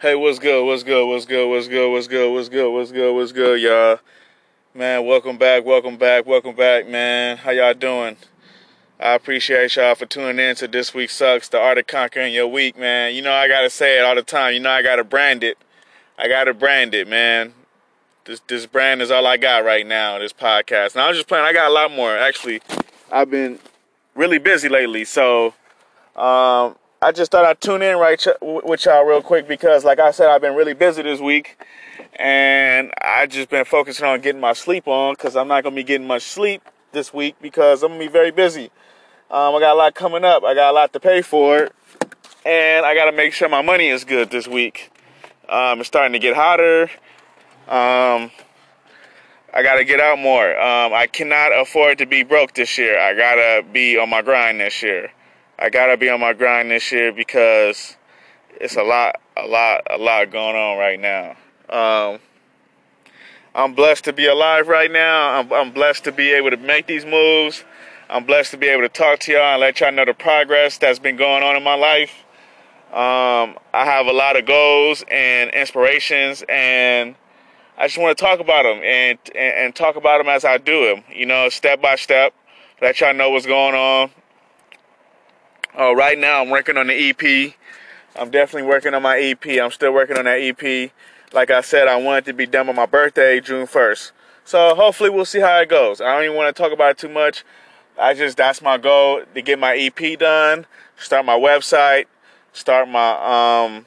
Hey, what's good? What's good? What's good? What's good? What's good? What's good? What's good? What's good, y'all? Man, welcome back. Welcome back. Welcome back, man. How y'all doing? I appreciate y'all for tuning in to this week sucks, the art of conquering your week, man. You know I gotta say it all the time. You know I gotta brand it. I gotta brand it, man. This this brand is all I got right now. This podcast. Now I'm just playing. I got a lot more. Actually, I've been really busy lately, so um, I just thought I'd tune in right ch- with y'all real quick because, like I said, I've been really busy this week, and I just been focusing on getting my sleep on because I'm not gonna be getting much sleep this week because I'm gonna be very busy. Um, I got a lot coming up. I got a lot to pay for, and I got to make sure my money is good this week. Um, it's starting to get hotter. Um, I got to get out more. Um, I cannot afford to be broke this year. I got to be on my grind this year. I got to be on my grind this year because it's a lot, a lot, a lot going on right now. Um, I'm blessed to be alive right now. I'm, I'm blessed to be able to make these moves. I'm blessed to be able to talk to y'all and let y'all know the progress that's been going on in my life. Um, I have a lot of goals and inspirations, and I just want to talk about them and, and, and talk about them as I do them. You know, step by step. Let y'all know what's going on. Uh, right now, I'm working on the EP. I'm definitely working on my EP. I'm still working on that EP. Like I said, I want it to be done by my birthday, June 1st. So hopefully we'll see how it goes. I don't even want to talk about it too much. I just that's my goal to get my EP done, start my website, start my um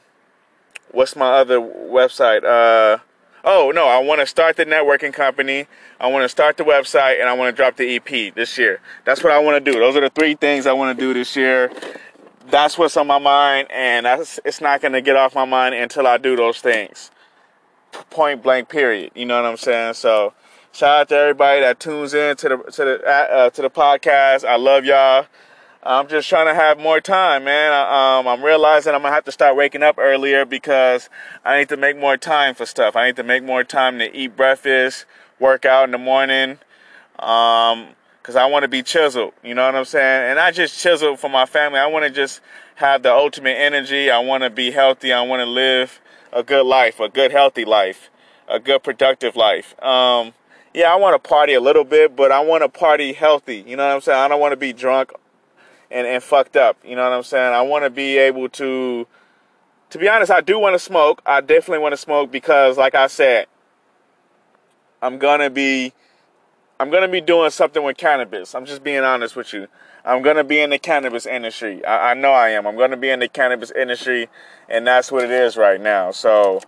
what's my other website? Uh oh no, I want to start the networking company. I want to start the website and I want to drop the EP this year. That's what I want to do. Those are the three things I want to do this year. That's what's on my mind and it's not going to get off my mind until I do those things. Point blank period. You know what I'm saying? So Shout out to everybody that tunes in to the to the uh, to the podcast. I love y'all. I'm just trying to have more time, man. Um, I'm realizing I'm gonna have to start waking up earlier because I need to make more time for stuff. I need to make more time to eat breakfast, work out in the morning, um, because I want to be chiseled. You know what I'm saying? And not just chiseled for my family. I want to just have the ultimate energy. I want to be healthy. I want to live a good life, a good healthy life, a good productive life. Um, yeah, I want to party a little bit, but I want to party healthy. You know what I'm saying? I don't want to be drunk and, and fucked up. You know what I'm saying? I want to be able to, to be honest, I do want to smoke. I definitely want to smoke because, like I said, I'm gonna be, I'm gonna be doing something with cannabis. I'm just being honest with you. I'm gonna be in the cannabis industry. I, I know I am. I'm gonna be in the cannabis industry, and that's what it is right now. So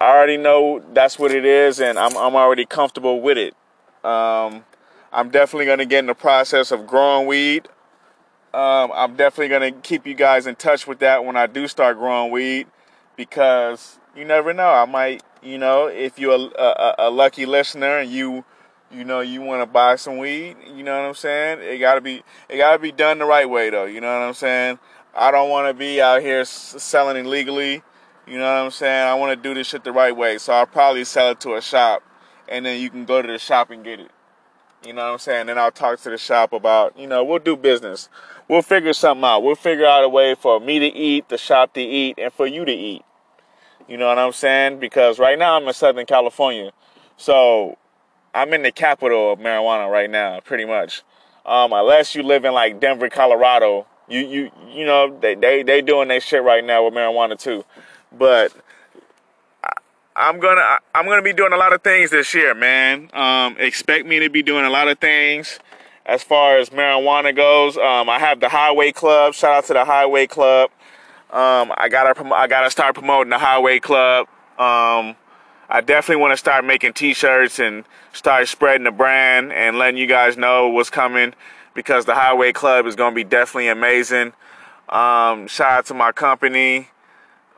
I already know that's what it is, and I'm I'm already comfortable with it. Um, I'm definitely gonna get in the process of growing weed. Um, I'm definitely gonna keep you guys in touch with that when I do start growing weed, because you never know. I might, you know, if you're a, a, a lucky listener and you, you know, you want to buy some weed, you know what I'm saying? It gotta be it gotta be done the right way, though. You know what I'm saying? I don't want to be out here selling illegally you know what I'm saying? I want to do this shit the right way. So I'll probably sell it to a shop and then you can go to the shop and get it. You know what I'm saying? Then I'll talk to the shop about, you know, we'll do business. We'll figure something out. We'll figure out a way for me to eat, the shop to eat, and for you to eat. You know what I'm saying? Because right now I'm in Southern California. So I'm in the capital of marijuana right now, pretty much. Um, unless you live in like Denver, Colorado, you you you know they they they doing their shit right now with marijuana too. But I'm gonna I'm gonna be doing a lot of things this year, man. Um, expect me to be doing a lot of things as far as marijuana goes. Um, I have the Highway Club. Shout out to the Highway Club. Um, I gotta I gotta start promoting the Highway Club. Um, I definitely want to start making T-shirts and start spreading the brand and letting you guys know what's coming because the Highway Club is gonna be definitely amazing. Um, shout out to my company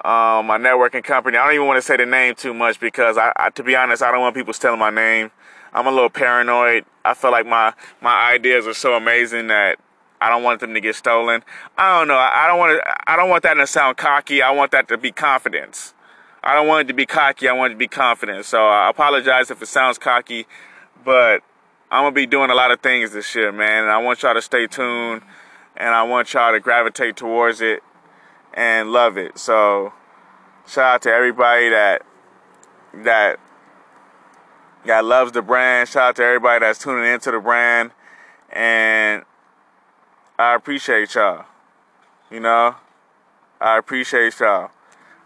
um, my networking company. I don't even want to say the name too much because I, I, to be honest, I don't want people stealing my name. I'm a little paranoid. I feel like my my ideas are so amazing that I don't want them to get stolen. I don't know. I, I don't want to. I don't want that to sound cocky. I want that to be confidence. I don't want it to be cocky. I want it to be confident. So I apologize if it sounds cocky, but I'm gonna be doing a lot of things this year, man. And I want y'all to stay tuned, and I want y'all to gravitate towards it and love it. So Shout out to everybody that that that loves the brand. Shout out to everybody that's tuning into the brand. And I appreciate y'all. You know, I appreciate y'all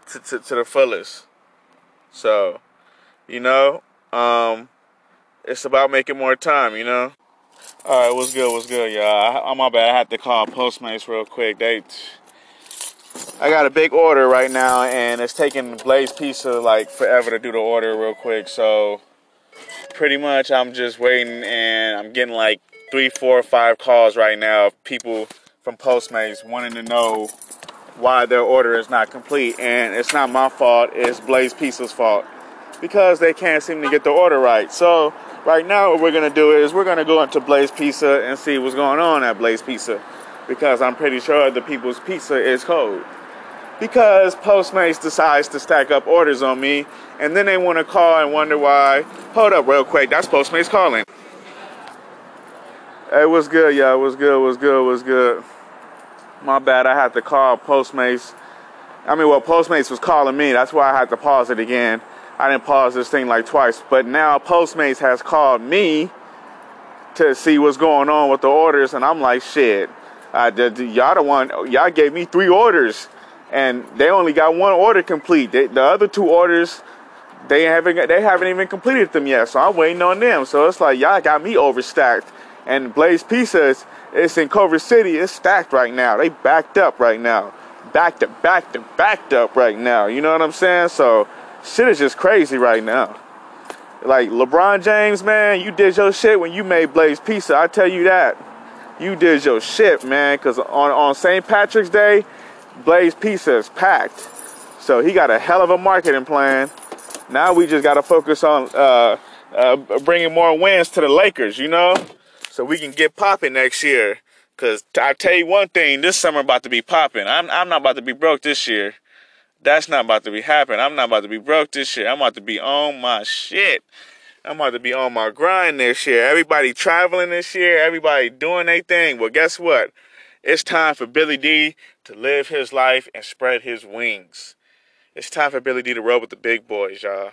to, to, to the fullest. So, you know, um, it's about making more time, you know. All right, what's good? What's good, y'all? I'm my bad. I had to call Postmates real quick. They, I got a big order right now, and it's taking Blaze Pizza like forever to do the order real quick. So, pretty much, I'm just waiting, and I'm getting like three, four, five calls right now of people from Postmates wanting to know why their order is not complete, and it's not my fault. It's Blaze Pizza's fault because they can't seem to get the order right. So right now what we're to do is we're to go into Blaze Pizza and see what's going on at Blaze Pizza because I'm pretty sure the people's pizza is cold. Because Postmates decides to stack up orders on me and then they want to call and wonder why. Hold up real quick, that's Postmates calling. Hey, what's good, y'all? What's good? What's good? What's good? My bad, I had to call Postmates. I mean, well, Postmates was calling me. That's why I had to pause it again. I didn't pause this thing like twice, but now Postmates has called me to see what's going on with the orders, and I'm like, shit, uh, the, the, y'all the one, y'all gave me three orders, and they only got one order complete. They, the other two orders, they haven't, they haven't even completed them yet, so I'm waiting on them. So it's like y'all got me overstacked, and Blaze Pizzas, it's in Culver City, it's stacked right now. They backed up right now, backed up, backed up, backed up right now. You know what I'm saying? So shit is just crazy right now. Like LeBron James, man, you did your shit when you made Blaze Pizza. I tell you that. You did your shit, man. Cause on, on St. Patrick's Day, Blaze Pizza is packed. So he got a hell of a marketing plan. Now we just got to focus on uh, uh, bringing more wins to the Lakers, you know, so we can get popping next year. Cause I tell you one thing, this summer about to be popping. I'm I'm not about to be broke this year. That's not about to be happening. I'm not about to be broke this year. I'm about to be on my shit. I'm about to be on my grind this year. Everybody traveling this year. Everybody doing their thing. Well, guess what? It's time for Billy D to live his life and spread his wings. It's time for Billy D to roll with the big boys, y'all.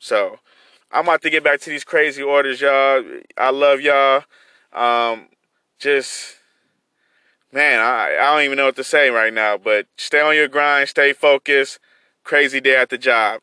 So, I'm about to get back to these crazy orders, y'all. I love y'all. Um, just man, I, I don't even know what to say right now, but stay on your grind, stay focused. Crazy day at the job.